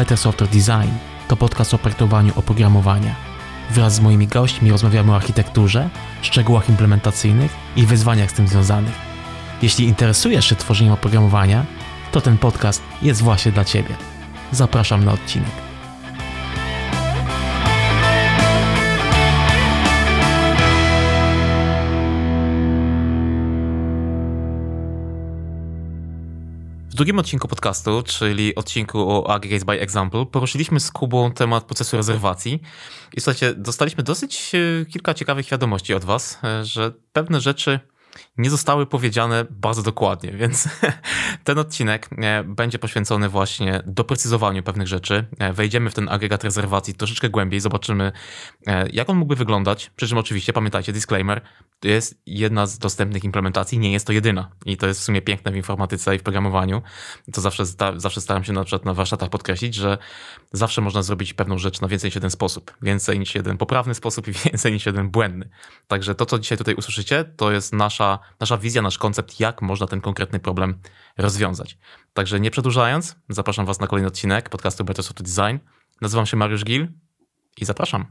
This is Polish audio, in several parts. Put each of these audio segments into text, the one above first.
Better Software Design to podcast o projektowaniu oprogramowania. Wraz z moimi gośćmi rozmawiamy o architekturze, szczegółach implementacyjnych i wyzwaniach z tym związanych. Jeśli interesujesz się tworzeniem oprogramowania, to ten podcast jest właśnie dla Ciebie. Zapraszam na odcinek. W drugim odcinku podcastu, czyli odcinku o Aggregates by Example, poruszyliśmy z Kubą temat procesu rezerwacji. I słuchajcie, dostaliśmy dosyć e, kilka ciekawych wiadomości od Was, e, że pewne rzeczy nie zostały powiedziane bardzo dokładnie, więc ten odcinek e, będzie poświęcony właśnie doprecyzowaniu pewnych rzeczy. Wejdziemy w ten agregat rezerwacji troszeczkę głębiej, zobaczymy jak on mógłby wyglądać. Przy czym oczywiście pamiętajcie, disclaimer, to jest jedna z dostępnych implementacji, nie jest to jedyna. I to jest w sumie piękne w informatyce i w programowaniu. To zawsze, zawsze staram się na przykład na warsztatach podkreślić, że zawsze można zrobić pewną rzecz na więcej niż jeden sposób. Więcej niż jeden poprawny sposób i więcej niż jeden błędny. Także to, co dzisiaj tutaj usłyszycie, to jest nasza, nasza wizja, nasz koncept, jak można ten konkretny problem rozwiązać. Także nie przedłużając, zapraszam Was na kolejny odcinek podcastu Better Software Design. Nazywam się Mariusz Gil i zapraszam.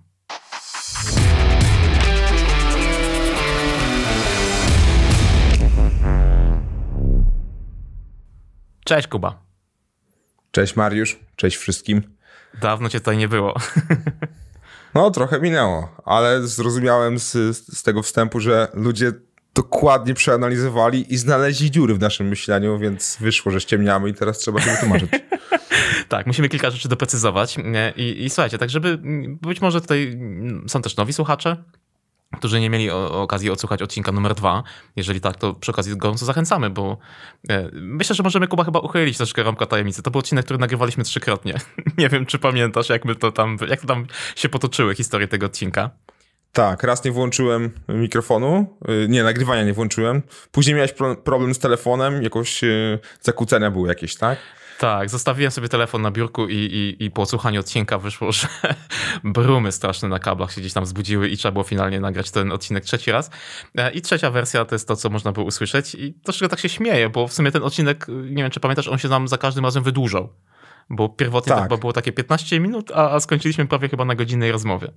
Cześć Kuba. Cześć Mariusz, cześć wszystkim. Dawno cię tutaj nie było. No, trochę minęło, ale zrozumiałem z, z tego wstępu, że ludzie dokładnie przeanalizowali i znaleźli dziury w naszym myśleniu, więc wyszło, że ściemniamy i teraz trzeba to wytłumaczyć. tak, musimy kilka rzeczy doprecyzować. I, I słuchajcie, tak żeby być może tutaj są też nowi słuchacze, którzy nie mieli okazji odsłuchać odcinka numer dwa. Jeżeli tak, to przy okazji gorąco zachęcamy, bo e, myślę, że możemy Kuba chyba uchylić troszkę ramka tajemnicy. To był odcinek, który nagrywaliśmy trzykrotnie. nie wiem, czy pamiętasz, jak my to tam, jak to tam się potoczyły historie tego odcinka. Tak, raz nie włączyłem mikrofonu, y, nie, nagrywania nie włączyłem. Później miałeś problem z telefonem, jakoś y, zakłócenia były jakieś, tak? Tak, zostawiłem sobie telefon na biurku i, i, i po odsłuchaniu odcinka wyszło, że brumy straszne na kablach się gdzieś tam wzbudziły i trzeba było finalnie nagrać ten odcinek trzeci raz. E, I trzecia wersja to jest to, co można było usłyszeć i troszkę tak się śmieję, bo w sumie ten odcinek, nie wiem czy pamiętasz, on się nam za każdym razem wydłużał. Bo pierwotnie tak. to chyba było takie 15 minut, a, a skończyliśmy prawie chyba na godzinnej rozmowie.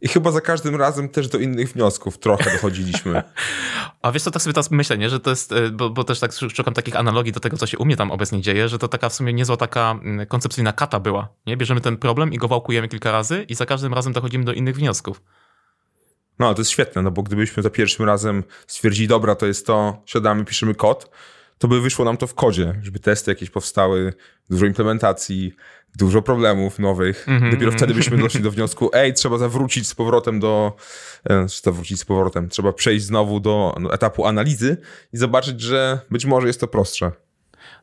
I chyba za każdym razem też do innych wniosków trochę dochodziliśmy. A wiesz co, tak sobie teraz myślę, nie? że to jest, e, bo, bo, też tak szukam takich analogii do tego, co się u mnie tam obecnie dzieje, że to taka w sumie niezła taka koncepcyjna kata była. Nie? Bierzemy ten problem i go wałkujemy kilka razy i za każdym razem dochodzimy do innych wniosków. No, to jest świetne, no bo gdybyśmy za pierwszym razem stwierdzili, dobra, to jest to, siadamy, piszemy kod, to by wyszło nam to w kodzie, żeby testy jakieś powstały, dużo implementacji, dużo problemów nowych. Mm -hmm, Dopiero wtedy byśmy doszli do wniosku, ej, trzeba zawrócić z powrotem do, e, zawrócić z powrotem, trzeba przejść znowu do etapu analizy i zobaczyć, że być może jest to prostsze.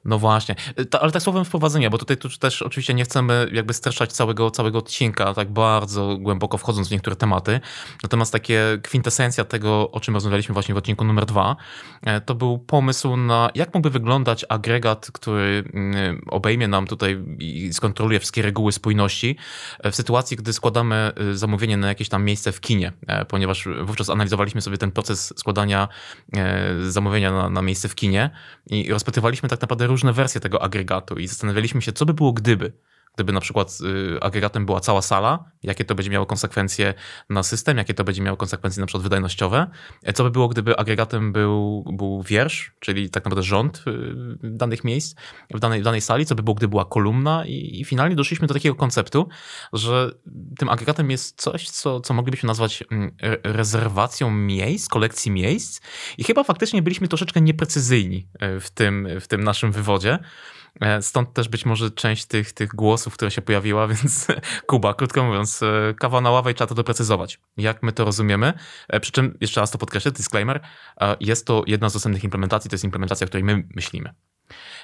No właśnie, Ta, ale tak słowem wprowadzenia, bo tutaj tu też oczywiście nie chcemy jakby streszczać całego, całego odcinka, tak bardzo głęboko wchodząc w niektóre tematy. Natomiast takie kwintesencja tego, o czym rozmawialiśmy właśnie w odcinku numer dwa, e, to był pomysł na jak mógłby wyglądać agregat, który mm, obejmie nam tutaj i skontroluje wszystkie reguły spójności e, w sytuacji, gdy składamy e, zamówienie na jakieś tam miejsce w kinie, ponieważ wówczas analizowaliśmy sobie ten proces składania zamówienia na, na miejsce w kinie i rozpytywaliśmy tak naprawdę różne wersje tego agregatu i zastanawialiśmy się, co by było gdyby. Gdyby na przykład y, agregatem była cała sala, jakie to będzie miało konsekwencje na system, jakie to będzie miało konsekwencje na przykład wydajnościowe. E, co by było, gdyby agregatem był, był wiersz, czyli tak naprawdę rząd y, danych miejsc w danej, w danej sali, co by było, gdyby była kolumna i, i finalnie doszliśmy do takiego konceptu, że tym agregatem jest coś, co, co moglibyśmy nazwać mm, rezerwacją miejsc, kolekcji miejsc i chyba faktycznie byliśmy troszeczkę nieprecyzyjni e, w tym, w tym naszym wywodzie. E, stąd też być może część tych, tych głosów, które się pojawiła, więc Kuba, krótko mówiąc, e, kawa na ławę i trzeba to doprecyzować. Jak my to rozumiemy? E, przy czym, jeszcze raz to podkreślę, disclaimer, jest to jedna z dostępnych implementacji, to jest implementacja, o której my myślimy.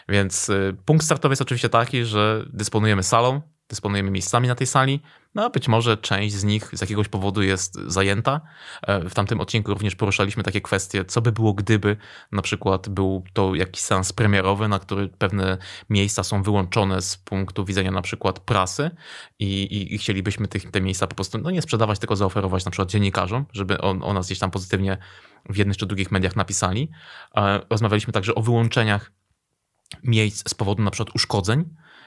Więc punkt startowy jest oczywiście taki, że dysponujemy salą, dysponujemy miejscami na tej sali. No, być może część z nich z jakiegoś powodu jest zajęta. E, w tamtym odcinku również poruszaliśmy takie kwestie, co by było, gdyby na przykład był to jakiś seans premierowy, na który pewne miejsca są wyłączone z punktu widzenia na przykład prasy i, i, i chcielibyśmy tych, te miejsca po prostu no, nie sprzedawać, tylko zaoferować na przykład dziennikarzom, żeby on, o nas gdzieś tam pozytywnie w jednych czy drugich mediach napisali. E, rozmawialiśmy także o wyłączeniach miejsc z powodu na przykład uszkodzeń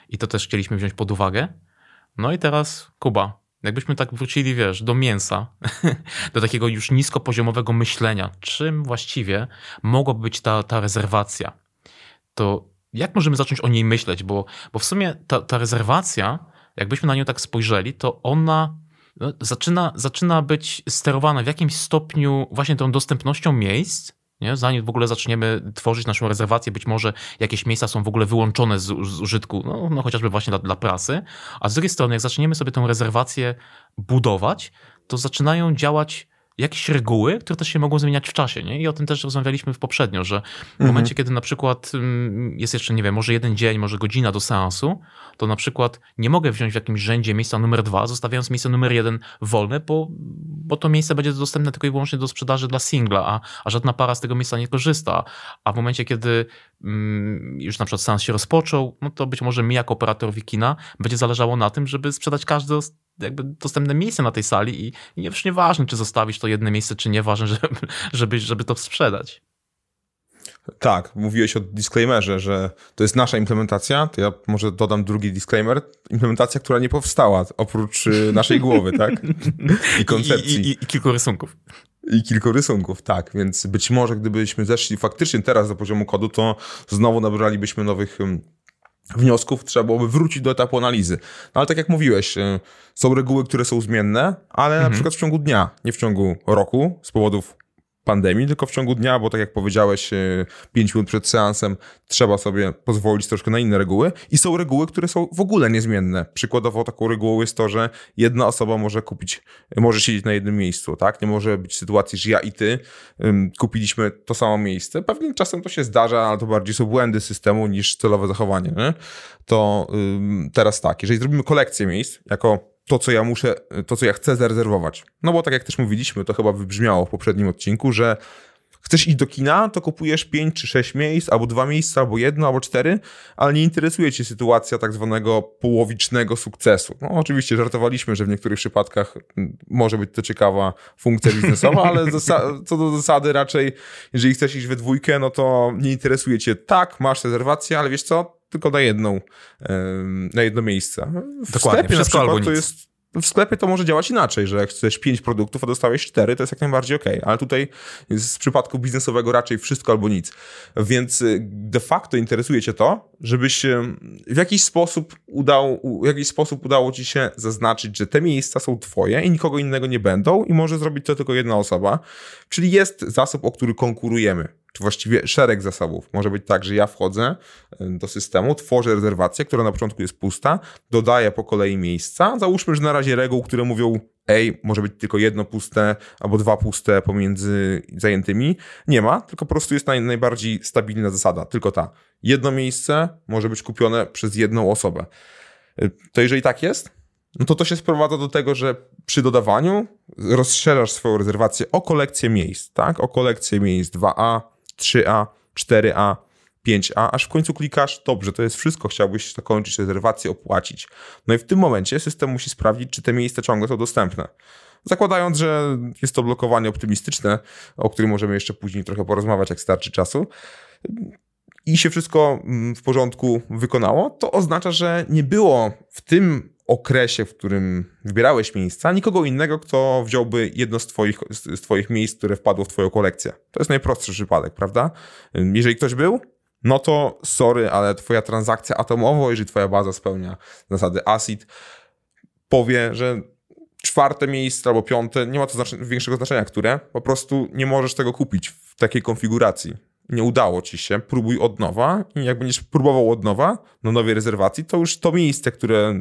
i to też chcieliśmy wziąć pod uwagę. No i teraz Kuba, jakbyśmy tak wrócili, wiesz, do mięsa, do takiego już niskopoziomowego myślenia, czym właściwie mogłaby być ta, ta rezerwacja, to jak możemy zacząć o niej myśleć? Bo, bo w sumie ta, ta rezerwacja, jakbyśmy na nią tak spojrzeli, to ona no, zaczyna, zaczyna być sterowana w jakimś stopniu właśnie tą dostępnością miejsc, nie? Zanim w ogóle zaczniemy tworzyć naszą rezerwację, być może jakieś miejsca są w ogóle wyłączone z, z użytku, no, no chociażby właśnie dla, dla prasy. A z drugiej strony, jak zaczniemy sobie tę rezerwację budować, to zaczynają działać jakieś reguły, które też się mogą zmieniać w czasie. Nie? I o tym też rozmawialiśmy w poprzednio, że w mhm. momencie, kiedy na przykład mm, jest jeszcze, nie wiem, może jeden dzień, może godzina do seansu, to na przykład nie mogę wziąć w jakimś rzędzie miejsca numer dwa, zostawiając miejsce numer jeden wolne, bo, bo to miejsce będzie dostępne tylko i wyłącznie do sprzedaży dla singla, a, a żadna para z tego miejsca nie korzysta. A w momencie, kiedy mm, już na przykład seans się rozpoczął, no to być może mi jako operatorowi kina będzie zależało na tym, żeby sprzedać każde jakby dostępne miejsce na tej sali i, i już nieważne, czy zostawisz to jedno miejsce, czy nie, ważne, żeby, żeby, żeby to sprzedać. Tak, mówiłeś o disclaimerze, że to jest nasza implementacja, to ja może dodam drugi disclaimer. Implementacja, która nie powstała oprócz y, naszej głowy, tak? I koncepcji. I, i, I, kilku rysunków. I kilku rysunków, tak. Więc być może gdybyśmy zeszli faktycznie teraz do poziomu kodu, to znowu nabralibyśmy nowych wniosków, trzeba byłoby wrócić do etapu analizy. No ale tak jak mówiłeś, y, są reguły, które są zmienne, ale mhm. na przykład w ciągu dnia, nie w ciągu roku, z powodów pandemii, tylko w ciągu dnia, bo tak jak powiedziałeś, 5 e, minut przed seansem trzeba sobie pozwolić troszkę na inne reguły i są reguły, które są w ogóle niezmienne. Przykładowo taką regułą jest to, że jedna osoba może kupić, może siedzieć na jednym miejscu, tak? Nie może być sytuacji, że ja i ty kupiliśmy to samo miejsce. Pewnie czasem to się zdarza, ale to bardziej są błędy systemu niż celowe zachowanie. Nie? To teraz tak, jeżeli zrobimy kolekcję miejsc jako to, co ja muszę, to, co ja chcę zarezerwować. No bo tak jak też mówiliśmy, to chyba wybrzmiało w poprzednim odcinku, że chcesz iść do kina, to kupujesz 5 czy 6 miejsc, albo dwa miejsca, albo jedno, albo cztery, ale nie interesuje cię sytuacja tak zwanego połowicznego sukcesu. No oczywiście żartowaliśmy, że w niektórych przypadkach może być to ciekawa funkcja biznesowa, ale co do zasady raczej, jeżeli chcesz iść we dwójkę, no to nie interesuje cię tak, masz rezerwację, ale wiesz co, tylko na jedną, na jedno miejsce. W Dokładnie, sklepie wszystko albo to jest w sklepie to może działać inaczej, że jak chcesz pięć produktów, a dostałeś cztery, to jest jak najbardziej ok. Ale tutaj jest w przypadku biznesowego raczej wszystko albo nic. Więc y, de facto interesuje cię to, żebyś w jakiś sposób udał, w jakiś sposób udało ci się zaznaczyć, że te miejsca są twoje i nikogo innego nie będą i może zrobić to tylko jedna osoba. Czyli jest zasób, o który konkurujemy czy właściwie szereg zasobów. Może być tak, że ja wchodzę do systemu, tworzę rezerwację, która na początku jest pusta, dodaję po kolei miejsca. Załóżmy, że na razie reguł, które mówią ej, może być tylko jedno puste albo dwa puste pomiędzy zajętymi. Nie ma, tylko po prostu jest naj, najbardziej stabilna zasada, tylko ta. Jedno miejsce może być kupione przez jedną osobę. To jeżeli tak jest, no to to się sprowadza do tego, że przy dodawaniu rozszerzasz swoją rezerwację o kolekcję miejsc, tak? O kolekcję miejsc 2A, 3A, 4A, 5A, aż w końcu klikasz, dobrze, to jest wszystko, chciałbyś zakończyć rezerwację, opłacić. No i w tym momencie system musi sprawdzić, czy te miejsca ciągle są dostępne. Zakładając, że jest to blokowanie optymistyczne, o którym możemy jeszcze później trochę porozmawiać, jak starczy czasu, i się wszystko mm, w porządku wykonało, to oznacza, że nie było w tym okresie, w którym wybierałeś miejsca, nikogo innego, kto wziąłby jedno z twoich, z twoich miejsc, które wpadło w twoją kolekcję. To jest najprostszy przypadek, prawda? Jeżeli ktoś był, no to sorry, ale twoja transakcja atomowo, jeżeli twoja baza spełnia zasady ACID, powie, że czwarte miejsce albo piąte, nie ma to znaczenia, większego znaczenia, które, po prostu nie możesz tego kupić w takiej konfiguracji nie udało ci się, próbuj od nowa i jak będziesz próbował od nowa na nowej rezerwacji, to już to miejsce, które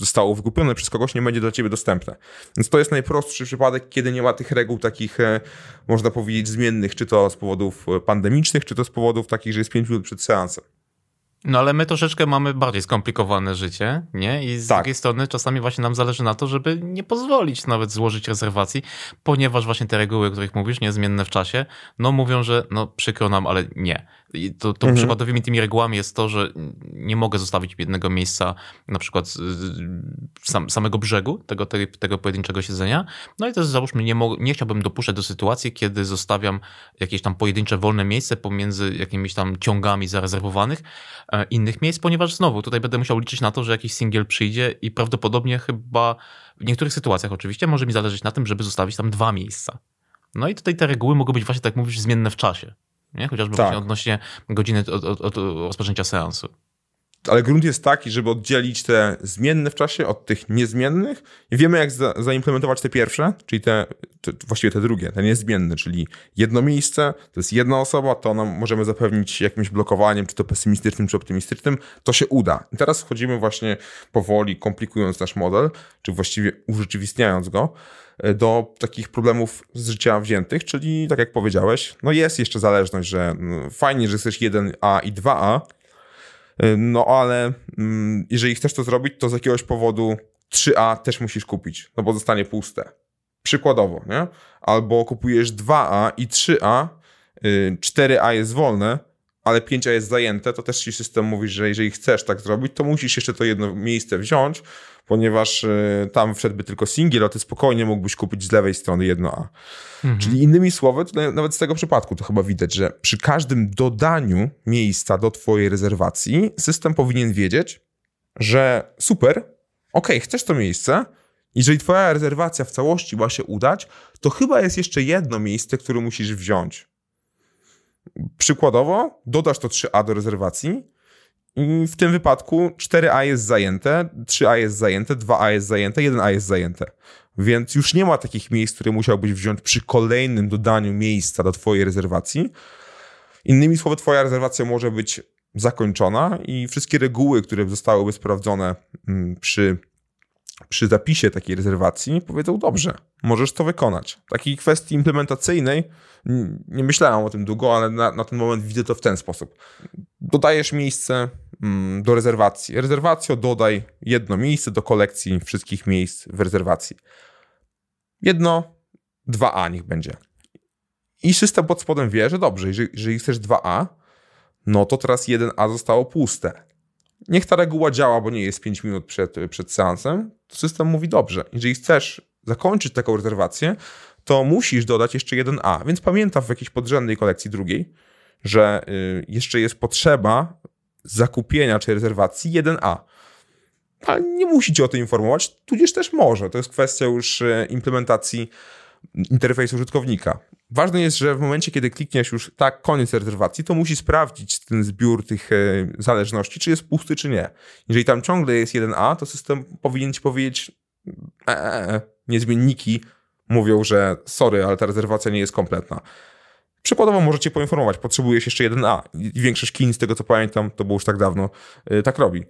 zostało wykupione przez kogoś, nie będzie dla ciebie dostępne. Więc to jest najprostszy przypadek, kiedy nie ma tych reguł takich, e, można powiedzieć, zmiennych, czy to z powodów pandemicznych, czy to z powodów takich, że jest 5 minut przed seansem. No ale my troszeczkę mamy bardziej skomplikowane życie, nie? I z tak. drugiej strony czasami właśnie nam zależy na to, żeby nie pozwolić nawet złożyć rezerwacji, ponieważ właśnie te reguły, o których mówisz, niezmienne w czasie, no mówią, że no przykro nam, ale nie. I to, to mhm. przykładowymi tymi regułami jest to, że nie mogę zostawić jednego miejsca, na przykład sam, samego brzegu tego, tego, tego pojedynczego siedzenia. No i też załóżmy, nie, nie chciałbym dopuszczać do sytuacji, kiedy zostawiam jakieś tam pojedyncze wolne miejsce pomiędzy jakimiś tam ciągami zarezerwowanych e, innych miejsc, ponieważ znowu tutaj będę musiał liczyć na to, że jakiś singiel przyjdzie i prawdopodobnie chyba w niektórych sytuacjach oczywiście może mi zależeć na tym, żeby zostawić tam dwa miejsca. No i tutaj te reguły mogą być właśnie, tak mówisz, zmienne w czasie. Nie? Chociażby tak. właśnie odnośnie godziny od, od, od rozpoczęcia seansu. Ale grunt jest taki, żeby oddzielić te zmienne w czasie od tych niezmiennych i wiemy, jak za, zaimplementować te pierwsze, czyli te, te, właściwie te drugie, te niezmienne, czyli jedno miejsce, to jest jedna osoba, to nam możemy zapewnić jakimś blokowaniem, czy to pesymistycznym, czy optymistycznym, to się uda. I teraz wchodzimy właśnie powoli, komplikując nasz model, czy właściwie urzeczywistniając go, do takich problemów z życia wziętych, czyli tak jak powiedziałeś, no jest jeszcze zależność, że no, fajnie, że chcesz 1A i 2A, no ale mm, jeżeli chcesz to zrobić, to z jakiegoś powodu 3A też musisz kupić, no bo zostanie puste. Przykładowo, nie? Albo kupujesz 2A i 3A, 4A y, jest wolne, ale 5A jest zajęte, to też ci system mówi, że jeżeli chcesz tak zrobić, to musisz jeszcze to jedno miejsce wziąć, ponieważ y, tam wszedłby tylko singiel, a ty spokojnie mógłbyś kupić z lewej strony jedno A. Mhm. Czyli innymi słowy, nawet z tego przypadku to chyba widać, że przy każdym dodaniu miejsca do twojej rezerwacji system powinien wiedzieć, że super, ok, chcesz to miejsce, jeżeli twoja rezerwacja w całości ma się udać, to chyba jest jeszcze jedno miejsce, które musisz wziąć. Przykładowo, dodasz to 3A do rezerwacji w tym wypadku 4A jest zajęte, 3A jest zajęte, 2A jest zajęte, 1A jest zajęte. Więc już nie ma takich miejsc, które musiałbyś wziąć przy kolejnym dodaniu miejsca do twojej rezerwacji. Innymi słowy, twoja rezerwacja może być zakończona i wszystkie reguły, które zostałyby sprawdzone mm, przy przy zapisie takiej rezerwacji powiedzą, dobrze, możesz to wykonać. Takiej kwestii implementacyjnej nie myślałem o tym długo, ale na, na ten moment widzę to w ten sposób. Dodajesz miejsce mm, do rezerwacji. Rezerwacjo dodaj jedno miejsce do kolekcji wszystkich miejsc w rezerwacji. Jedno, 2A niech będzie. I system pod spodem wie, że dobrze, jeżeli, jeżeli chcesz 2A, no to teraz 1A zostało puste. Niech ta reguła działa, bo nie jest 5 minut przed, przed seansem, system mówi dobrze. Jeżeli chcesz zakończyć taką rezerwację, to musisz dodać jeszcze jeden A. Więc pamiętam w jakiejś podrzędnej kolekcji drugiej, że y, jeszcze jest potrzeba zakupienia czy rezerwacji 1A. Ale nie musi cię o tym informować, tudzież też może. To jest kwestia już y, implementacji interfejsu użytkownika. Ważne jest, że w momencie, kiedy klikniesz już tak, koniec rezerwacji, to musi sprawdzić ten zbiór tych e, zależności, czy jest pusty, czy nie. Jeżeli tam ciągle jest 1A, to system powinien ci powiedzieć, e, e, e, niezmienniki mówią, że sorry, ale ta rezerwacja nie jest kompletna. Przykładowo możecie poinformować, potrzebujesz jeszcze 1A. I większość kin, z tego co pamiętam, to było już tak dawno, e, tak robi.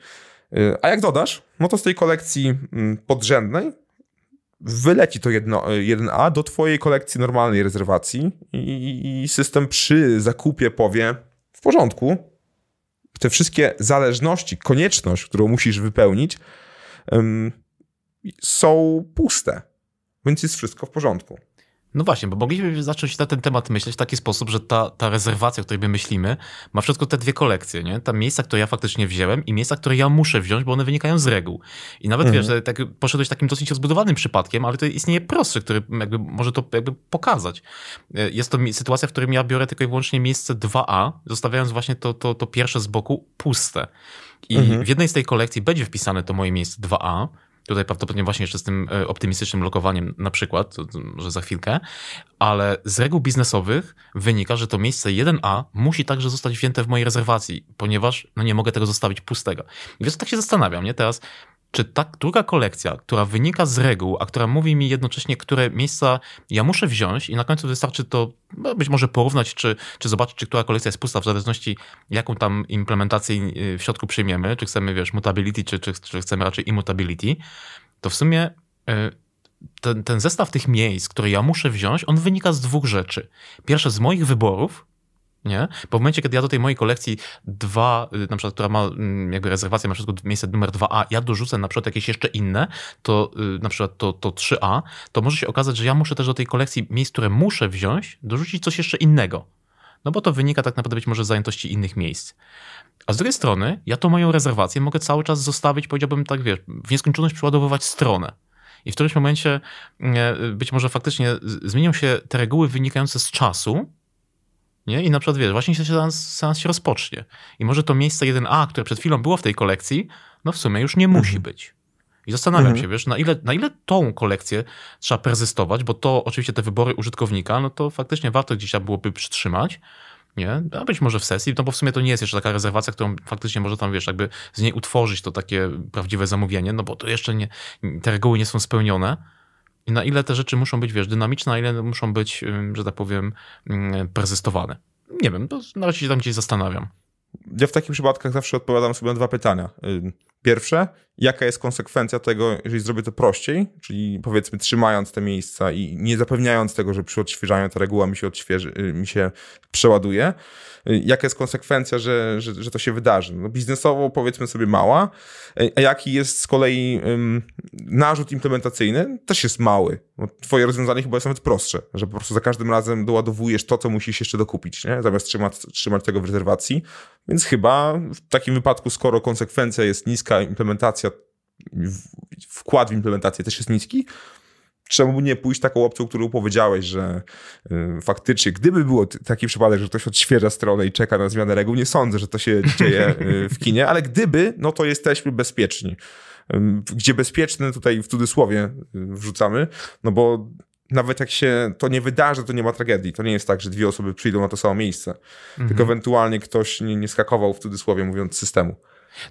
E, a jak dodasz, no to z tej kolekcji mm, podrzędnej wyleci to jedno, 1A do twojej kolekcji normalnej rezerwacji i, i system przy zakupie powie w porządku, te wszystkie zależności, konieczność, którą musisz wypełnić, um, są puste. Więc jest wszystko w porządku. No właśnie, bo moglibyśmy zacząć na ten temat myśleć w taki sposób, że ta, ta rezerwacja, o której my myślimy, ma wszystko te dwie kolekcje, nie? Tam miejsca, które ja faktycznie wziąłem i miejsca, które ja muszę wziąć, bo one wynikają z reguł. I nawet mhm. wiesz, tak poszedłeś takim dosyć rozbudowanym przypadkiem, ale to istnieje prostszy, który jakby może to jakby pokazać. E, jest to sytuacja, w której ja biorę tylko i wyłącznie miejsce 2A, zostawiając właśnie to, to, to pierwsze z boku puste. I mhm. w jednej z tej kolekcji będzie wpisane to moje miejsce 2A, Tutaj prawdopodobnie właśnie jeszcze z tym e, optymistycznym lokowaniem na przykład, może za chwilkę, ale z reguł biznesowych wynika, że to miejsce 1A musi także zostać wzięte w mojej rezerwacji, ponieważ no nie mogę tego zostawić pustego. I więc tak się zastanawiam, nie? Teraz czy ta druga kolekcja, która wynika z reguł, a która mówi mi jednocześnie, które miejsca ja muszę wziąć i na końcu wystarczy to no, być może porównać, czy, czy zobaczyć, czy która kolekcja jest pusta, w zależności jaką tam implementację y, w środku przyjmiemy, czy chcemy, wiesz, mutability, czy, czy, czy chcemy raczej immutability, to w sumie y, ten, ten zestaw tych miejsc, które ja muszę wziąć, on wynika z dwóch rzeczy. Pierwsze z moich wyborów, Nie? Bo w momencie, kiedy ja do tej mojej kolekcji dwa, y, na przykład, która ma mm, jakby rezerwację, na przykład miejsce numer 2A, ja dorzucę na przykład jakieś jeszcze inne, to y, na przykład to, to 3A, to może się okazać, że ja muszę też do tej kolekcji miejsc, które muszę wziąć, dorzucić coś jeszcze innego. No bo to wynika tak naprawdę być może z zajętości innych miejsc. A z drugiej strony, ja tą moją rezerwację mogę cały czas zostawić, powiedziałbym tak, wiesz, w nieskończoność przeładowywać stronę. I w którymś momencie y, być może faktycznie zmienią się te reguły wynikające z czasu, nie? I na przykład, wiesz, właśnie się seans, seans się rozpocznie. I może to miejsce 1A, które przed chwilą było w tej kolekcji, no w sumie już nie musi mhm. być. I zastanawiam mhm. się, wiesz, na ile, na ile tą kolekcję trzeba perzystować, bo to oczywiście te wybory użytkownika, no to faktycznie warto gdzieś byłoby przytrzymać, nie? A być może w sesji, no bo w sumie to nie jest jeszcze taka rezerwacja, którą faktycznie może tam, wiesz, jakby z niej utworzyć to takie prawdziwe zamówienie, no bo to jeszcze nie, te reguły nie są spełnione. I na ile te rzeczy muszą być, wiesz, dynamiczne, na ile muszą być, że tak powiem, perzystowane. Nie wiem, to na razie się tam gdzieś zastanawiam. Ja w takich przypadkach zawsze odpowiadam sobie na dwa pytania. Pierwsze, jaka jest konsekwencja tego, jeżeli zrobię to prościej, czyli powiedzmy trzymając te miejsca i nie zapewniając tego, że przy odświeżaniu ta reguła mi się odświeży, y, mi się przeładuje. Y, jaka jest konsekwencja, że, że, że to się wydarzy? No biznesowo powiedzmy sobie mała, y, a jaki jest z kolei um, narzut implementacyjny? Też jest mały. Bo twoje rozwiązanie chyba jest nawet prostsze, że po prostu za każdym razem doładowujesz to, co musisz jeszcze dokupić, nie? zamiast trzymać, trzymać tego w rezerwacji. Więc chyba w takim wypadku, skoro konsekwencja jest niska, implementacja, wkład w implementację też jest niski, czemu nie pójść taką opcją, którą powiedziałeś, że y, faktycznie, gdyby było taki przypadek, że ktoś odświeża stronę i czeka na zmianę reguł, nie sądzę, że to się dzieje y, w kinie, ale gdyby, no to jesteśmy bezpieczni. Y, gdzie bezpieczny tutaj w cudzysłowie y, wrzucamy, no bo nawet jak się to nie wydarzy, to nie ma tragedii. To nie jest tak, że dwie osoby przyjdą na to samo miejsce. Mhm. Tylko ewentualnie ktoś nie, nie skakował w cudzysłowie mówiąc systemu.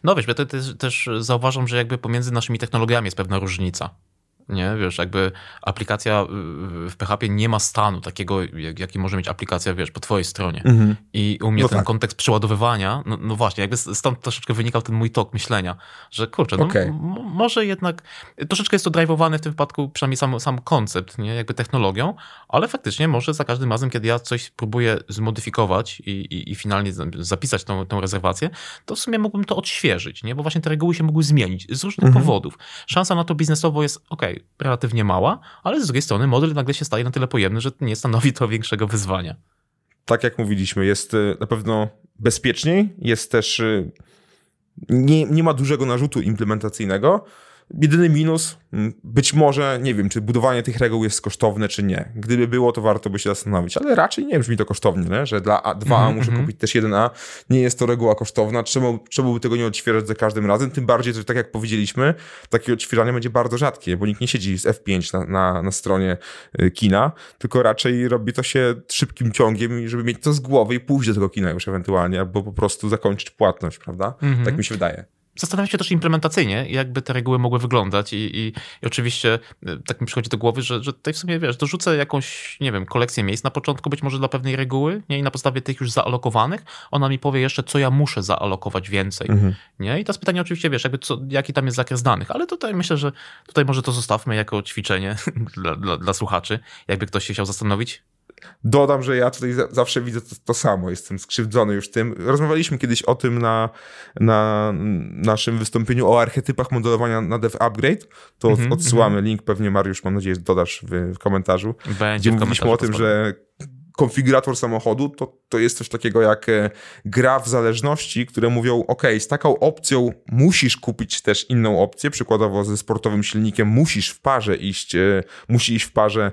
No wiesz, ja też, też zauważam, że jakby pomiędzy naszymi technologiami jest pewna różnica nie? Wiesz, jakby aplikacja w PHP nie ma stanu takiego, jaki może mieć aplikacja, wiesz, po twojej stronie. Mhm. I u mnie no ten tak. kontekst przeładowywania, no, no, właśnie, jakby stąd troszeczkę wynikał ten mój tok myślenia, że kurczę, no okay. może jednak, troszeczkę jest to drive'owane w tym wypadku, przynajmniej sam, sam koncept, nie? Jakby technologią, ale faktycznie może za każdym razem, kiedy ja coś próbuję zmodyfikować i, i, i finalnie zapisać tą, tą rezerwację, to w sumie mógłbym to odświeżyć, nie? Bo właśnie te reguły się mogły zmienić z różnych mhm. powodów. Szansa na to biznesowo jest, ok, relatywnie mała, ale z drugiej strony model nagle się staje na tyle pojemny, że nie stanowi to większego wyzwania. Tak jak mówiliśmy, jest y, na pewno bezpieczniej, jest też y, nie, nie ma dużego narzutu implementacyjnego, Jedyny minus, być może, nie wiem, czy budowanie tych reguł jest kosztowne, czy nie. Gdyby było, to warto by się zastanowić, ale raczej nie brzmi to kosztownie, nie? że dla A, 2A mm -hmm. muszę kupić też 1A. Nie jest to reguła kosztowna, czemu, czemu by tego nie odświeżać za każdym razem? Tym bardziej, że tak jak powiedzieliśmy, takie odświeżanie będzie bardzo rzadkie, bo nikt nie siedzi z F5 na, na, na stronie y, kina, tylko raczej robi to się szybkim ciągiem, żeby mieć to z głowy i pójść do tego kina już ewentualnie, albo po prostu zakończyć płatność, prawda? Mm -hmm. Tak mi się wydaje zastanawiam się też implementacyjnie, jakby te reguły mogły wyglądać i, i, i, oczywiście e, tak mi przychodzi do głowy, że, że tutaj w sumie, wiesz, dorzucę jakąś, nie wiem, kolekcję miejsc na początku być może dla pewnej reguły, nie? I na podstawie tych już zaalokowanych, ona mi powie jeszcze, co ja muszę zaalokować więcej, mhm. nie? I to jest pytanie oczywiście, wiesz, jakby co, jaki tam jest zakres danych, ale tutaj myślę, że tutaj może to zostawmy jako ćwiczenie dla, dla, dla słuchaczy, jakby ktoś się chciał zastanowić, Dodam, że ja tutaj zawsze widzę to, to, samo, jestem skrzywdzony już tym. Rozmawialiśmy kiedyś o tym na, na naszym wystąpieniu o archetypach modelowania na Dev Upgrade. To mm -hmm, odsyłamy mm -hmm. link, pewnie Mariusz, mam nadzieję, dodasz w, w komentarzu. Będzie gdzie mówiliśmy o tym, że konfigurator samochodu, to, to jest coś takiego jak e, gra w zależności, które mówią, ok, z taką opcją musisz kupić też inną opcję, przykładowo ze sportowym silnikiem musisz w parze iść, e, musi iść w parze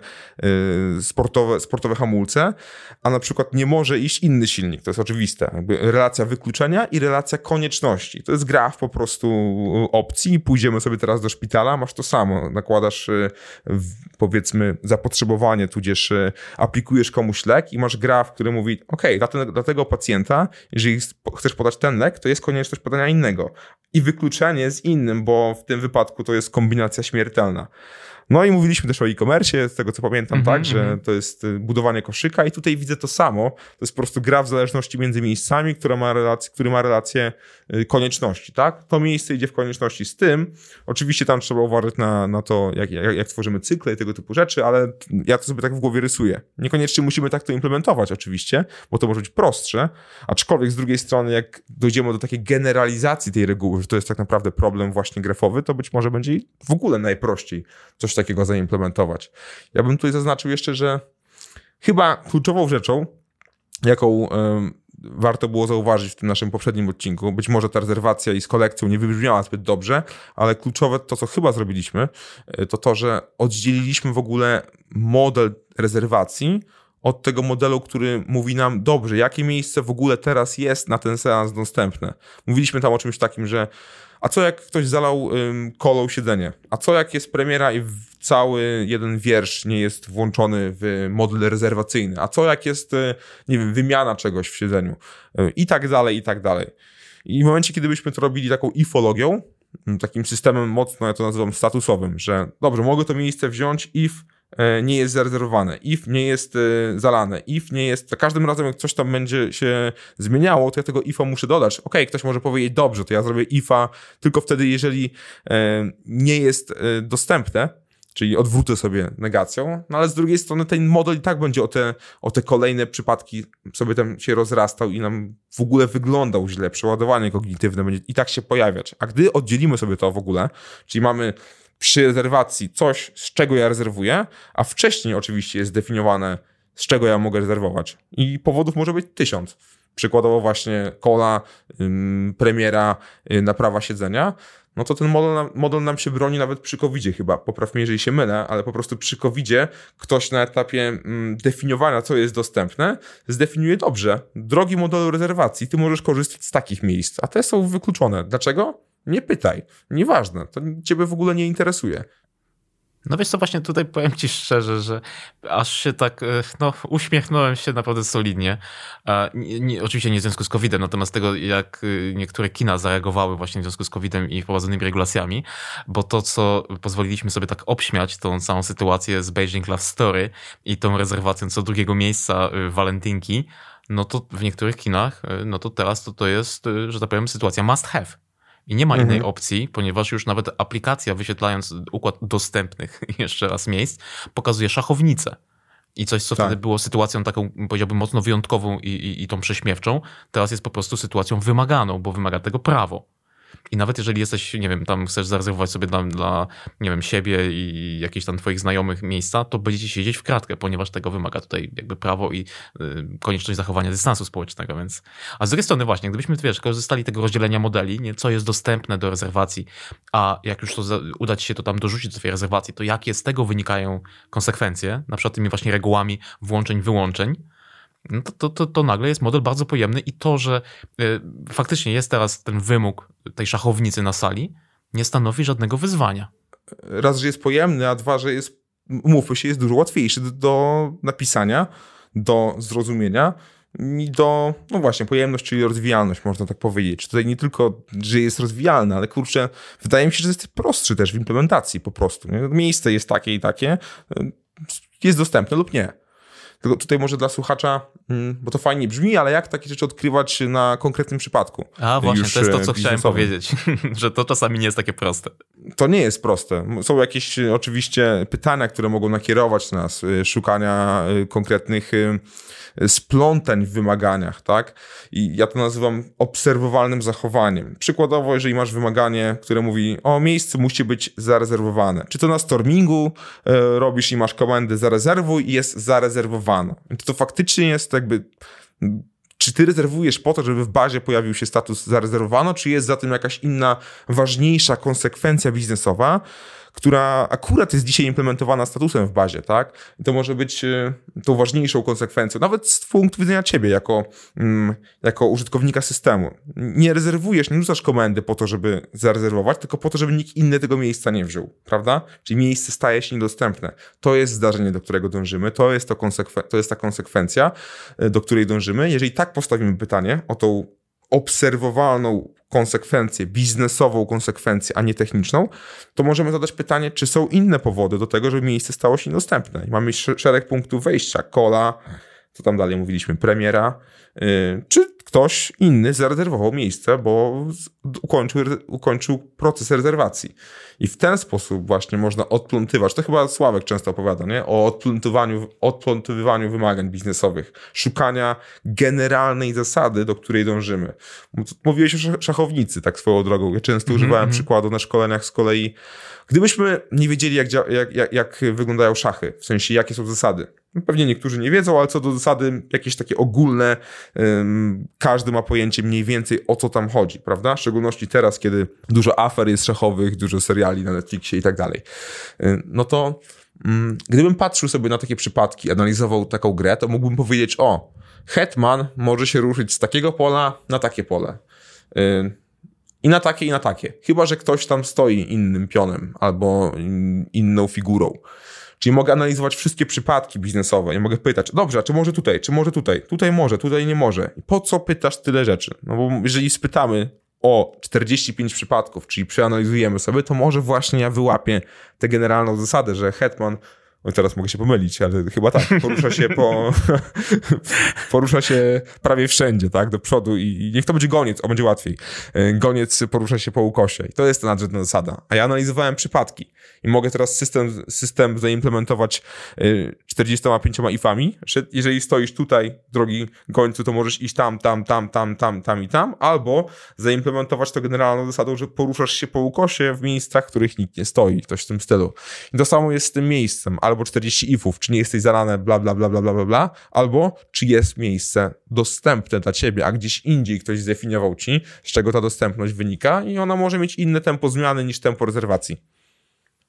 e, sportowe, sportowe hamulce, a na przykład nie może iść inny silnik, to jest oczywiste. Jakby relacja wykluczenia i relacja konieczności. To jest gra w po prostu opcji, pójdziemy sobie teraz do szpitala, masz to samo, nakładasz powiedzmy zapotrzebowanie, tudzież aplikujesz komuś lek, lek i masz graf, który mówi, ok, dla, ten, dla tego pacjenta, jeżeli chcesz podać ten lek, to jest konieczność podania innego. I wykluczenie z innym, bo w tym wypadku to jest kombinacja śmiertelna. No i mówiliśmy też o e-commerce, z tego co pamiętam, mm -hmm, tak, że mm -hmm. to jest y, budowanie koszyka i tutaj widzę to samo. To jest po prostu gra w zależności między miejscami, która ma relację, który ma relację y, konieczności, tak? To miejsce idzie w konieczności z tym. Oczywiście tam trzeba uważać na, na to, jak, jak, jak tworzymy cykle i tego typu rzeczy, ale ja to sobie tak w głowie rysuję. Niekoniecznie musimy tak to implementować oczywiście, bo to może być prostsze, aczkolwiek z drugiej strony, jak dojdziemy do takiej generalizacji tej reguły, że to jest tak naprawdę problem właśnie grafowy, to być może będzie w ogóle najprościej coś takiego zaimplementować. Ja bym tutaj zaznaczył jeszcze, że chyba kluczową rzeczą, jaką warto było zauważyć w tym naszym poprzednim odcinku. Być może ta rezerwacja i z kolekcją nie wybrzmiała zbyt dobrze, ale kluczowe to, co chyba zrobiliśmy, e, to to, że oddzieliliśmy w ogóle model rezerwacji od tego modelu, który mówi nam, dobrze, jakie miejsce w ogóle teraz jest na ten seans dostępne. Mówiliśmy tam o czymś takim, że a co jak ktoś zalał ym, kolą siedzenie? A co jak jest premiera i cały jeden wiersz nie jest włączony w model rezerwacyjny? A co jak jest, y, nie wiem, wymiana czegoś w siedzeniu? Y, I tak dalej, i tak dalej. I w momencie, kiedy byśmy to robili taką ifologią, takim systemem mocno, ja to nazywam statusowym, że dobrze, mogę to miejsce wziąć if nie jest zarezerwowane, if nie jest e, zalane, if nie jest, za każdym razem jak coś tam będzie się zmieniało, to ja tego ifa muszę dodać. Ok, ktoś może powiedzieć, dobrze, to ja zrobię ifa tylko wtedy, jeżeli e, nie jest dostępne, czyli odwrócę sobie negacją, no ale z drugiej strony ten model i tak będzie o te, o te kolejne przypadki sobie tam się rozrastał i nam w ogóle wyglądał źle, przeładowanie kognitywne będzie i tak się pojawiać. A gdy oddzielimy sobie to w ogóle, czyli mamy przy rezerwacji coś, z czego ja rezerwuję, a wcześniej oczywiście jest zdefiniowane, z czego ja mogę rezerwować. I powodów może być tysiąc. Przykładowo właśnie kola, premiera, yy, naprawa siedzenia, no to ten model, model nam się broni nawet przy covid chyba. Popraw mnie, jeżeli się mylę, ale po prostu przy covid ktoś na etapie definiowania, co jest dostępne, zdefiniuje dobrze. Drogi modelu rezerwacji, ty możesz korzystać z takich miejsc, a te są wykluczone. Dlaczego? Nie pytaj. Nieważne. To ciebie w ogóle nie interesuje. No wiesz co, właśnie tutaj powiem ci szczerze, że aż się tak, e, no uśmiechnąłem się naprawdę solidnie. Nie, nie, oczywiście nie w związku z COVID-em, natomiast tego, jak e, niektóre kina zareagowały właśnie w związku z COVID-em i wprowadzonymi regulacjami, bo to, co pozwoliliśmy sobie tak obśmiać, tą całą sytuację z Beijing Love Story i tą rezerwacją co drugiego miejsca e, walentynki, no to w niektórych kinach, no to teraz to, to jest, że tak powiem, sytuacja must have. I nie ma mhm. innej opcji, ponieważ już nawet aplikacja wyświetlając układ dostępnych jeszcze raz miejsc pokazuje szachownicę. I coś, co tak. wtedy było sytuacją taką, powiedziałbym, mocno wyjątkową i, i, i tą prześmiewczą, teraz jest po prostu sytuacją wymaganą, bo wymaga tego prawo. I nawet jeżeli jesteś, nie wiem, tam chcesz zarezerwować sobie dla, dla nie wiem, siebie i jakichś tam twoich znajomych miejsca, to będziecie siedzieć w kratkę, ponieważ tego wymaga tutaj jakby prawo i y, konieczność zachowania dystansu społecznego, więc... A z drugiej strony właśnie, gdybyśmy, wiesz, korzystali tego rozdzielenia modeli, nie, co jest dostępne do rezerwacji, a jak już to uda ci się to tam dorzucić do swojej rezerwacji, to jakie z tego wynikają konsekwencje, na przykład tymi właśnie regułami włączeń, wyłączeń, no to, to, to, to, nagle jest model bardzo pojemny i to, że y, faktycznie jest teraz ten wymóg tej szachownicy na sali, nie stanowi żadnego wyzwania. Raz, że jest pojemny, a dwa, że jest, mówmy się, jest dużo łatwiejszy do, do napisania, do zrozumienia i do, no właśnie, pojemność, czyli rozwijalność, można tak powiedzieć. Tutaj nie tylko, że jest rozwijalny, ale kurczę, wydaje mi się, że jest prostszy też w implementacji po prostu. Nie? Miejsce jest takie i takie, y, jest dostępne lub nie. Tylko tutaj może dla słuchacza, mm, bo to fajnie brzmi, ale jak takie rzeczy odkrywać na konkretnym przypadku? A właśnie, to jest to, co chciałem powiedzieć, że to czasami nie jest takie proste. To nie jest proste. Są jakieś oczywiście pytania, które mogą nakierować nas, y, szukania konkretnych splątań w wymaganiach, tak? I ja to nazywam obserwowalnym zachowaniem. Przykładowo, jeżeli masz wymaganie, które mówi, o miejsce musi być zarezerwowane. Czy to na stormingu e, robisz i masz komendy zarezerwuj i jest zarezerwowane. Czy to faktycznie jest jakby czy ty rezerwujesz po to, żeby w bazie pojawił się status zarezerwowano, czy jest za tym jakaś inna, ważniejsza konsekwencja biznesowa, która akurat jest dzisiaj implementowana statusem w bazie, tak? I to może być e, tą ważniejszą konsekwencją, nawet z punktu widzenia ciebie, jako, mm, jako użytkownika systemu. Nie rezerwujesz, nie rzucasz komendy po to, żeby zarezerwować, tylko po to, żeby nikt inny tego miejsca nie wziął, prawda? Czyli miejsce staje się niedostępne. To jest zdarzenie, do którego dążymy, to jest, to, konsekwen- to jest ta konsekwencja, e, do której dążymy. Jeżeli tak postawimy pytanie o tą obserwowalną konsekwencję, biznesową konsekwencję, a nie techniczną, to możemy zadać pytanie, czy są inne powody do tego, żeby miejsce stało się niedostępne. I mamy szereg punktów wejścia, kola, co tam dalej mówiliśmy, premiera, yy, czy ktoś inny zarezerwował miejsce, bo ukończył, ukończył proces rezerwacji. I w ten sposób właśnie można odplątywać, to chyba Sławek często opowiada, nie? o odplątywaniu, odplątywaniu wymagań biznesowych, szukania generalnej zasady, do której dążymy. Mówiłeś o szachownicy, tak swoją drogą. Ja często mm -hmm. używałem mhm. przykładu na szkoleniach z kolei. Gdybyśmy nie wiedzieli, jak, jak, jak, jak wyglądają szachy, w sensie jakie są zasady, Pewnie niektórzy nie wiedzą, ale co do zasady, jakieś takie ogólne, każdy ma pojęcie mniej więcej o co tam chodzi, prawda? W szczególności teraz, kiedy dużo afer jest szachowych, dużo seriali na Netflixie i tak dalej. No to um, gdybym patrzył sobie na takie przypadki, analizował taką grę, to mógłbym powiedzieć: O, Hetman może się ruszyć z takiego pola na takie pole. I na takie, i na takie. Chyba, że ktoś tam stoi innym pionem albo inną figurą. Czyli mogę analizować wszystkie przypadki biznesowe. Nie mogę pytać, dobrze, czy może tutaj, czy może tutaj, tutaj może, tutaj nie może. I po co pytasz tyle rzeczy? No bo jeżeli spytamy o 45 przypadków, czyli przeanalizujemy sobie, to może właśnie ja wyłapię tę generalną zasadę, że Hetman no teraz mogę się pomylić, ale chyba tak, porusza się po, porusza się prawie wszędzie, tak, do przodu i, niech to będzie goniec, o będzie łatwiej. E, goniec porusza się po ukosie i to jest ta nadrzędna zasada. A ja analizowałem przypadki i mogę teraz system, system zaimplementować 45 e, ifami, że jeżeli stoisz tutaj, drogi gońcu, to możesz iść tam, tam, tam, tam, tam, tam i tam, albo zaimplementować to generalną zasadą, że poruszasz się po ukosie w miejscach, w których nikt nie stoi, coś w tym stylu. I to samo jest z tym miejscem, albo 40 ifów, czy nie jesteś zalane, bla, bla, bla, bla, bla, bla, bla, albo czy jest miejsce dostępne dla ciebie, a gdzieś indziej ktoś zdefiniował ci, z czego ta dostępność wynika i ona może mieć inne tempo zmiany niż tempo rezerwacji.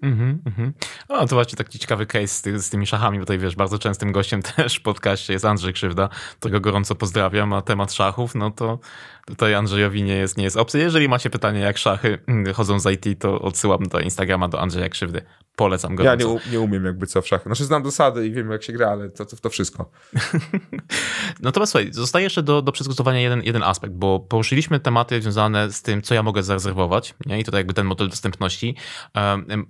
Mhm, mhm. No to właśnie taki ciekawy case z, ty, z, tymi szachami, bo tutaj wiesz, bardzo częstym gościem też w podcaście jest Andrzej Krzywda, którego gorąco pozdrawiam, a temat szachów, no to tutaj Andrzejowi nie jest, nie jest opcja. Jeżeli macie pytanie, jak szachy mm, chodzą z IT, to odsyłam do Instagrama, do Andrzeja Krzywdy. Polecam go. Ja nie, nie umiem jakby co w szachy. Znaczy znam zasady i wiem jak się gra, ale to, to, to wszystko. Natomiast słuchaj, zostaje jeszcze do, do przedyskutowania jeden, jeden aspekt, bo poruszyliśmy tematy związane z tym, co ja mogę zarezerwować nie? i tutaj jakby ten model dostępności,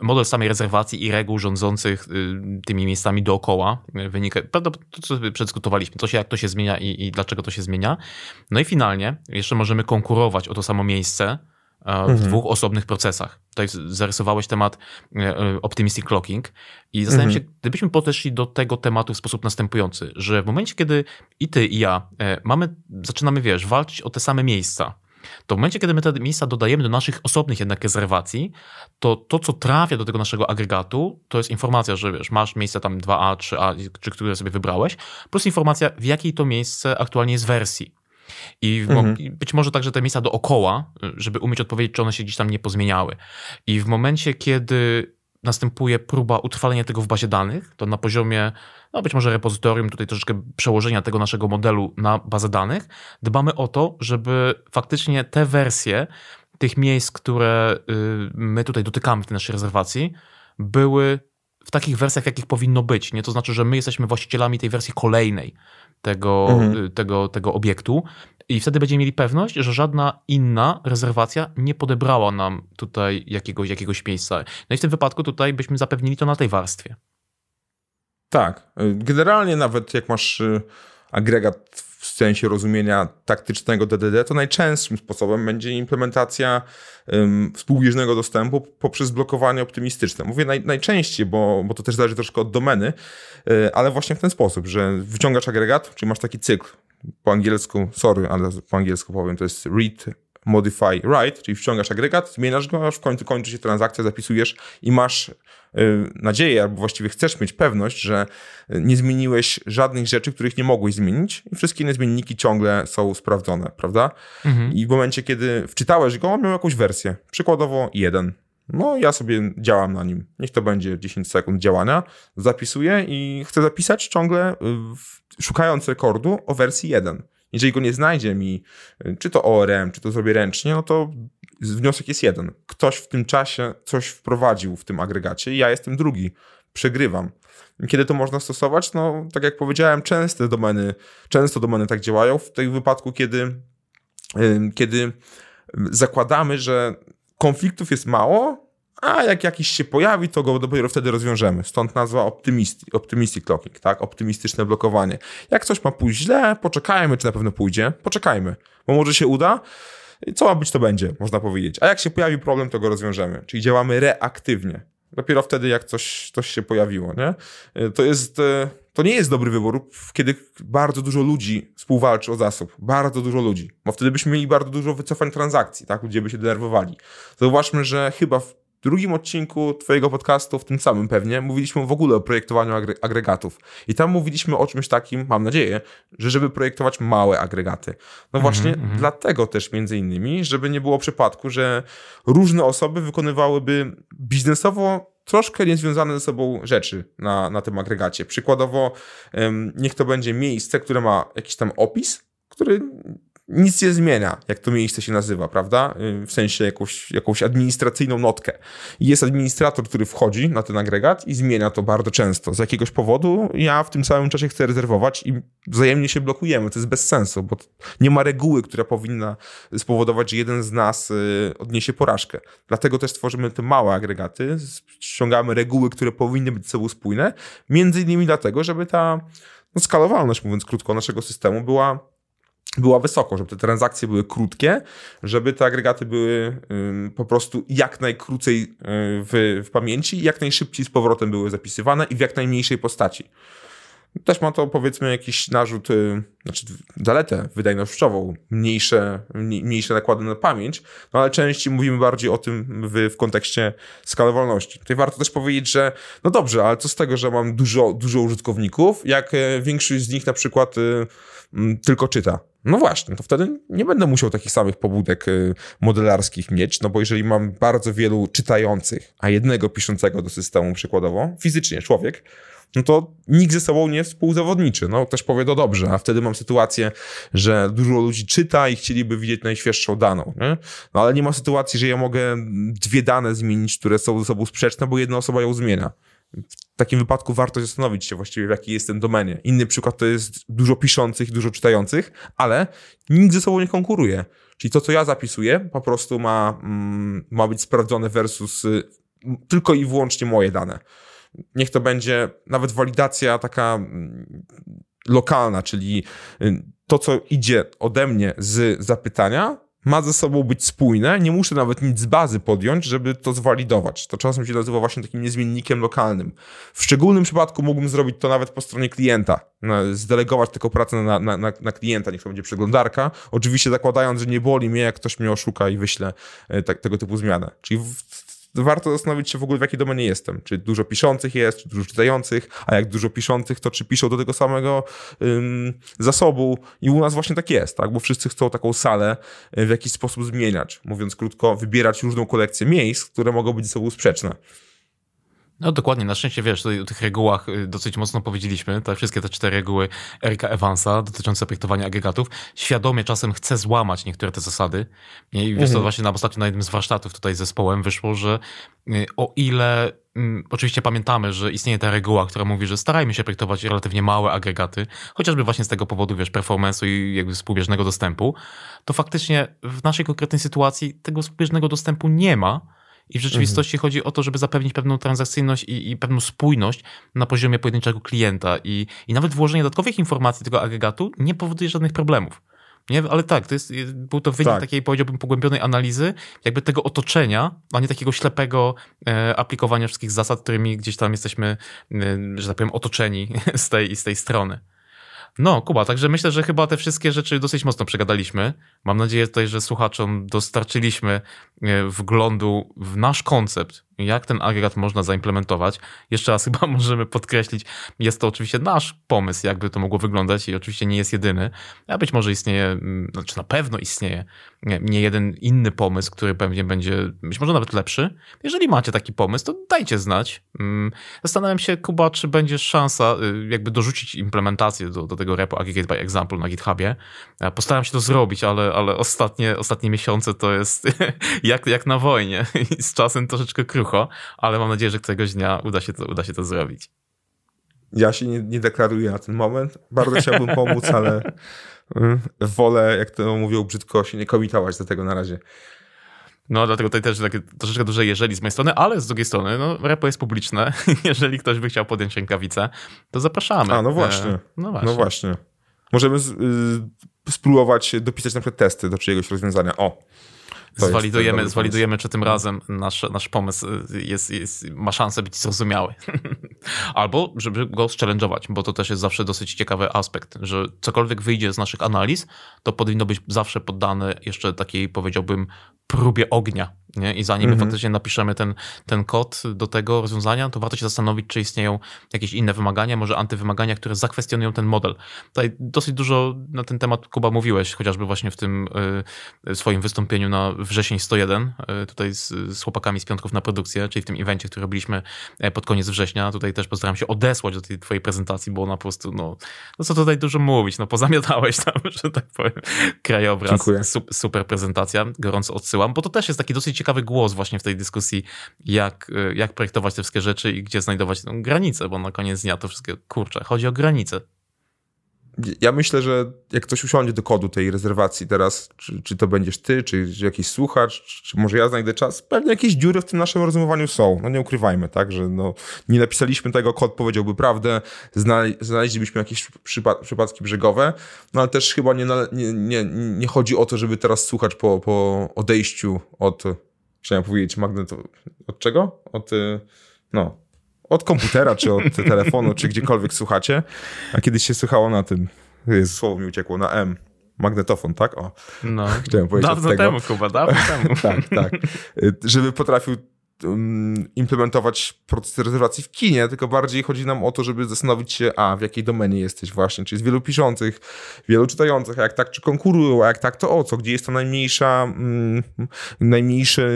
model samej rezerwacji i reguł rządzących y, tymi miejscami dookoła y, wynika, prawda, to co przedyskutowaliśmy, to się, jak to się zmienia i, i dlaczego to się zmienia. No i finalnie jeszcze możemy konkurować o to samo miejsce w mhm. dwóch osobnych procesach. Tutaj zarysowałeś temat e, e, optimistic clocking i zastanawiam mhm. się, gdybyśmy podeszli do tego tematu w sposób następujący, że w momencie, kiedy i ty, i ja e, mamy, zaczynamy, wiesz, walczyć o te same miejsca, to w momencie, kiedy my te miejsca dodajemy do naszych osobnych jednak rezerwacji, to to, co trafia do tego naszego agregatu, to jest informacja, że wiesz, masz miejsce tam 2A, 3A, czy które sobie wybrałeś, plus informacja, w jakiej to miejsce aktualnie jest wersji. I mhm. być może także te miejsca dookoła, żeby umieć odpowiedzieć, czy one się gdzieś tam nie pozmieniały. I w momencie, kiedy następuje próba utrwalenia tego w bazie danych, to na poziomie, no być może repozytorium, tutaj troszeczkę przełożenia tego naszego modelu na bazę danych, dbamy o to, żeby faktycznie te wersje tych miejsc, które y, my tutaj dotykamy w tej naszej rezerwacji, były w takich wersjach, jakich powinno być. Nie to znaczy, że my jesteśmy właścicielami tej wersji kolejnej tego, mhm. tego, tego obiektu. I wtedy będziemy mieli pewność, że żadna inna rezerwacja nie podebrała nam tutaj jakiegoś, jakiegoś miejsca. No i w tym wypadku tutaj byśmy zapewnili to na tej warstwie. Tak. Generalnie nawet jak masz y, agregat w sensie rozumienia taktycznego DDD, to najczęstszym sposobem będzie implementacja um, współbieżnego dostępu poprzez blokowanie optymistyczne. Mówię naj, najczęściej, bo, bo to też zależy troszkę od domeny, y, ale właśnie w ten sposób, że wyciągasz agregat, czyli masz taki cykl, po angielsku, sorry, ale po angielsku powiem, to jest read, modify, write, czyli wciągasz agregat, zmieniasz go, aż w końcu kończy się transakcja, zapisujesz i masz Y, nadzieję, albo właściwie chcesz mieć pewność, że nie zmieniłeś żadnych rzeczy, których nie mogłeś zmienić i wszystkie inne zmienniki ciągle są sprawdzone, prawda? Mhm. I w momencie, kiedy wczytałeś go, miał jakąś wersję, przykładowo jeden. No, ja sobie działam na nim. Niech to będzie 10 sekund działania. Zapisuję i chcę zapisać ciągle, y, szukając rekordu o wersji 1. Jeżeli go nie znajdzie mi, y, czy to ORM, czy to zrobię ręcznie, no to wniosek jest jeden. Ktoś w tym czasie coś wprowadził w tym agregacie i ja jestem drugi. Przegrywam. Kiedy to można stosować? No, tak jak powiedziałem, częste domeny, często domeny tak działają. W tym wypadku, kiedy kiedy zakładamy, że konfliktów jest mało, a jak jakiś się pojawi, to go dopiero wtedy rozwiążemy. Stąd nazwa optymistic, optimistic locking, tak? Optymistyczne blokowanie. Jak coś ma pójść źle, poczekajmy, czy na pewno pójdzie. Poczekajmy, bo może się uda. Co ma być, to będzie, można powiedzieć. A jak się pojawi problem, to go rozwiążemy. Czyli działamy reaktywnie. Dopiero wtedy, jak coś, coś się pojawiło, nie? To jest, e, to nie jest dobry wybór, kiedy bardzo dużo ludzi współwalczy o zasób. Bardzo dużo ludzi. Bo wtedy byśmy mieli bardzo dużo wycofań transakcji, tak? Ludzie by się denerwowali. Zauważmy, że chyba w drugim odcinku Twojego podcastu, w tym samym pewnie, mówiliśmy w ogóle o projektowaniu agregatów. I tam mówiliśmy o czymś takim, mam nadzieję, że żeby projektować małe agregaty. No właśnie mm -hmm. dlatego też między innymi, żeby nie było przypadku, że różne osoby wykonywałyby biznesowo troszkę niezwiązane ze sobą rzeczy na, na tym agregacie. Przykładowo, niech to będzie miejsce, które ma jakiś tam opis, który nic nie zmienia, jak to miejsce się nazywa, prawda? W sensie jakąś, jakąś administracyjną notkę. Jest administrator, który wchodzi na ten agregat i zmienia to bardzo często. Z jakiegoś powodu ja w tym samym czasie chcę rezerwować i wzajemnie się blokujemy. To jest bez sensu, bo nie ma reguły, która powinna spowodować, że jeden z nas y, odniesie porażkę. Dlatego też tworzymy te małe agregaty, ściągamy reguły, które powinny być ze sobą spójne, między innymi dlatego, żeby ta no, skalowalność, mówiąc krótko, naszego systemu była była wysoko, żeby te transakcje były krótkie, żeby te agregaty były po prostu jak najkrócej y, w, w pamięci jak najszybciej z powrotem były zapisywane i w jak najmniejszej postaci. Też ma to powiedzmy jakiś narzut, y, znaczy zaletę wydajnościową, mniejsze, mniejsze nakłady na pamięć, no ale częściej mówimy bardziej o tym w, w kontekście skalowalności. Tutaj warto też powiedzieć, że no dobrze, ale co z tego, że mam dużo, dużo użytkowników, jak e, większość z nich na przykład y, tylko czyta. No właśnie, to wtedy nie będę musiał takich samych pobudek y, modelarskich mieć, no bo jeżeli mam bardzo wielu czytających, a jednego piszącego do systemu przykładowo, fizycznie człowiek, no to nikt ze sobą nie współzawodniczy. No też powie to dobrze, a wtedy mam sytuację, że dużo ludzi czyta i chcieliby widzieć najświeższą daną. Nie? No ale nie ma sytuacji, że ja mogę dwie dane zmienić, które są ze sobą sprzeczne, bo jedna osoba ją zmienia. W takim wypadku warto zastanowić się właściwie, w jakiej jest ten domenie. Inny przykład to jest dużo piszących, dużo czytających, ale nikt ze sobą nie konkuruje. Czyli to, co ja zapisuję, po prostu ma, mm, ma być sprawdzone versus y, tylko i wyłącznie moje dane. Niech to będzie nawet walidacja taka mm, lokalna, czyli y, to, co idzie ode mnie z zapytania, ma ze sobą być spójne, nie muszę nawet nic z bazy podjąć, żeby to zwalidować. To czasem się nazywa właśnie takim niezmiennikiem lokalnym. W szczególnym przypadku mógłbym zrobić to nawet po stronie klienta, zdelegować tylko pracę na, na, na, klienta, niech to będzie przeglądarka, oczywiście zakładając, że nie boli mnie, jak ktoś mnie oszuka i wyśle e, te, tego typu zmianę. Czyli w, warto zastanowić się w ogóle, w jakiej domenie jestem. Czy dużo piszących jest, czy dużo czytających, a jak dużo piszących, to czy piszą do tego samego ym, zasobu. I u nas właśnie tak jest, tak? bo wszyscy chcą taką salę y, w jakiś sposób zmieniać. Mówiąc krótko, wybierać różną kolekcję miejsc, które mogą być ze sobą sprzeczne. No dokładnie, na szczęście wiesz, o tych regułach y, dosyć mocno powiedzieliśmy, te wszystkie te cztery reguły Erika Evansa dotyczące projektowania agregatów. Świadomie czasem chcę złamać niektóre te zasady. I wiesz, mhm. to właśnie na ostatnio na jednym z warsztatów tutaj z zespołem wyszło, że y, o ile mm, oczywiście pamiętamy, że istnieje ta reguła, która mówi, że starajmy się projektować relatywnie małe agregaty, chociażby właśnie z tego powodu, wiesz, performance'u i jakby współbieżnego dostępu, to faktycznie w naszej konkretnej sytuacji tego współbieżnego dostępu nie ma, i w rzeczywistości mhm. chodzi o to, żeby zapewnić pewną transakcyjność i, i, pewną spójność na poziomie pojedynczego klienta. I, I nawet włożenie dodatkowych informacji tego agregatu nie powoduje żadnych problemów. Nie? Ale tak, to jest, był to wynik tak. takiej, powiedziałbym, pogłębionej analizy, jakby tego otoczenia, a nie takiego ślepego e, aplikowania wszystkich zasad, którymi gdzieś tam jesteśmy, e, że tak powiem, otoczeni z tej, z tej strony. No, Kuba, także myślę, że chyba te wszystkie rzeczy dosyć mocno przegadaliśmy. Mam nadzieję tutaj, że słuchaczom dostarczyliśmy e, wglądu w nasz koncept jak ten agregat można zaimplementować. Jeszcze raz chyba możemy podkreślić, jest to oczywiście nasz pomysł, jakby to mogło wyglądać i oczywiście nie jest jedyny, a być może istnieje, mm, znaczy na pewno istnieje nie jeden inny pomysł, który pewnie będzie być może nawet lepszy. Jeżeli macie taki pomysł, to dajcie znać. Mm, zastanawiam się, Kuba, czy będzie szansa y, jakby dorzucić implementację do, do tego repo Aggregate by Example na GitHubie. Postaram się to zrobić, ale, ale ostatnie, ostatnie miesiące to jest jak, jak na wojnie i z czasem troszeczkę krucho ale mam nadzieję, że któregoś dnia uda się to, uda się to zrobić. Ja się nie, nie deklaruję na ten moment. Bardzo chciałbym pomóc, ale y, wolę, jak to mówią brzydko, się nie komitować do tego na razie. No, dlatego tutaj też takie troszeczkę duże jeżeli z mojej strony, ale z drugiej strony, no, repo jest publiczne. Jeżeli ktoś by chciał podjąć rękawicę, to zapraszamy. A, no właśnie. E, no właśnie. No właśnie. Możemy z, y, spróbować dopisać na przykład testy do czyjegoś rozwiązania. O, zwalidujemy, zwalidujemy, czy tym razem nasz, nasz pomysł jest, jest, ma szansę być zrozumiały. Albo żeby go challenge'ować, bo to też jest zawsze dosyć ciekawy aspekt, że cokolwiek wyjdzie z naszych analiz, to powinno być zawsze poddane jeszcze takiej, powiedziałbym, próbie ognia. Nie? I zanim mhm. my faktycznie napiszemy ten, ten kod do tego rozwiązania, to warto się zastanowić, czy istnieją jakieś inne wymagania, może antywymagania, które zakwestionują ten model. Tutaj dosyć dużo na ten temat, Kuba, mówiłeś, chociażby właśnie w tym y, swoim wystąpieniu na wrzesień 101, y, tutaj z, z chłopakami z Piątków na produkcję, czyli w tym evencie, który robiliśmy e, pod koniec września. Tutaj też postaram się odesłać do tej twojej prezentacji, bo ona po prostu, no, no co tutaj dużo mówić, no pozamiatałeś tam, że tak powiem, krajobraz. Super, super prezentacja, gorąco odsyłam, bo to też jest taki dosyć ciekawy głos właśnie w tej dyskusji, jak, jak projektować te wszystkie rzeczy i gdzie znajdować tę granicę, bo na koniec dnia to wszystkie, kurczę, chodzi o granicę. Ja myślę, że jak ktoś usiądzie do kodu tej rezerwacji teraz, czy, czy to będziesz ty, czy, czy jakiś słuchacz, czy, czy, może ja znajdę czas, pewnie jakieś dziury w tym naszym rozumowaniu są. No nie ukrywajmy, tak, że no, nie napisaliśmy tego, kod powiedziałby prawdę, znaleźlibyśmy jakieś przypad przypadki brzegowe, no ale też chyba nie, nie, nie, nie chodzi o to, żeby teraz słuchać po, po odejściu od chciałem powiedzieć magneto... Od czego? Od, y, no, od komputera, czy od telefonu, czy gdziekolwiek słuchacie. A kiedyś się słuchało na tym, jest, słowo mi uciekło, na M. Magnetofon, tak? O. No. Chciałem powiedzieć dawno temu, Kuba, dawno temu. tak, tak. Żeby potrafił implementować proces rezerwacji w kinie, tylko bardziej chodzi nam o to, żeby zastanowić się, a w jakiej domenie jesteś właśnie, czy jest wielu piszących, wielu czytających, a jak tak, czy konkurują, a jak tak, to o co, gdzie jest ta najmniejsza, mm, najmniejsze,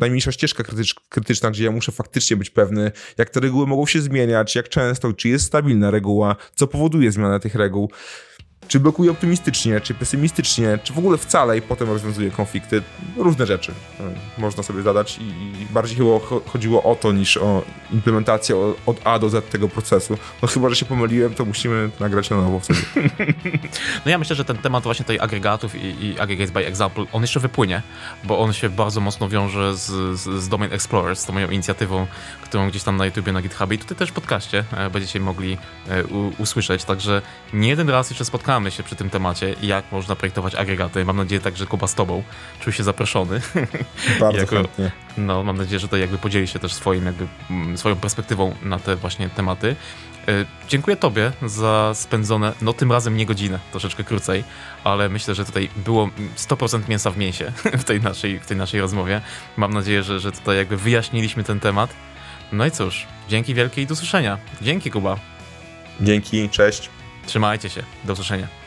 najmniejsza ścieżka krytyczna, gdzie ja muszę faktycznie być pewny, jak te reguły mogą się zmieniać, jak często, czy jest stabilna reguła, co powoduje zmianę tych reguł. Czy blokuje optymistycznie, czy pesymistycznie, czy w ogóle wcale i potem rozwiązuje konflikty. Różne rzeczy e, można sobie zadać i bardziej chyba chodziło o to niż o implementację od A do Z tego procesu. No chyba, że się pomyliłem, to musimy nagrać na nowo wtedy. No ja myślę, że ten temat właśnie tej agregatów i, i aggregates by example, on jeszcze wypłynie, bo on się bardzo mocno wiąże z, z, z Domain Explorer, z tą moją inicjatywą, którą gdzieś tam na YouTubie, na GitHubie i tutaj też w podcaście e, będziecie mogli e, usłyszeć, także nie jeden raz jeszcze spotkałem spotkamy się przy tym temacie, jak można projektować agregaty. Mam nadzieję także Kuba z tobą czuł się zaproszony. Bardzo jako, chętnie. No, mam nadzieję, że to jakby podzieli się też swoim, jakby, mm, swoją perspektywą na te właśnie tematy. E, dziękuję Tobie za spędzone, no tym razem nie godzinę, troszeczkę krócej, ale myślę, że tutaj było 100% mięsa w mięsie w tej naszej, w tej naszej rozmowie. Mam nadzieję, że, że tutaj jakby wyjaśniliśmy ten temat. No i cóż, dzięki wielkie i do usłyszenia. Dzięki Kuba. Dzięki, cześć. Trzymajcie się. Do usłyszenia.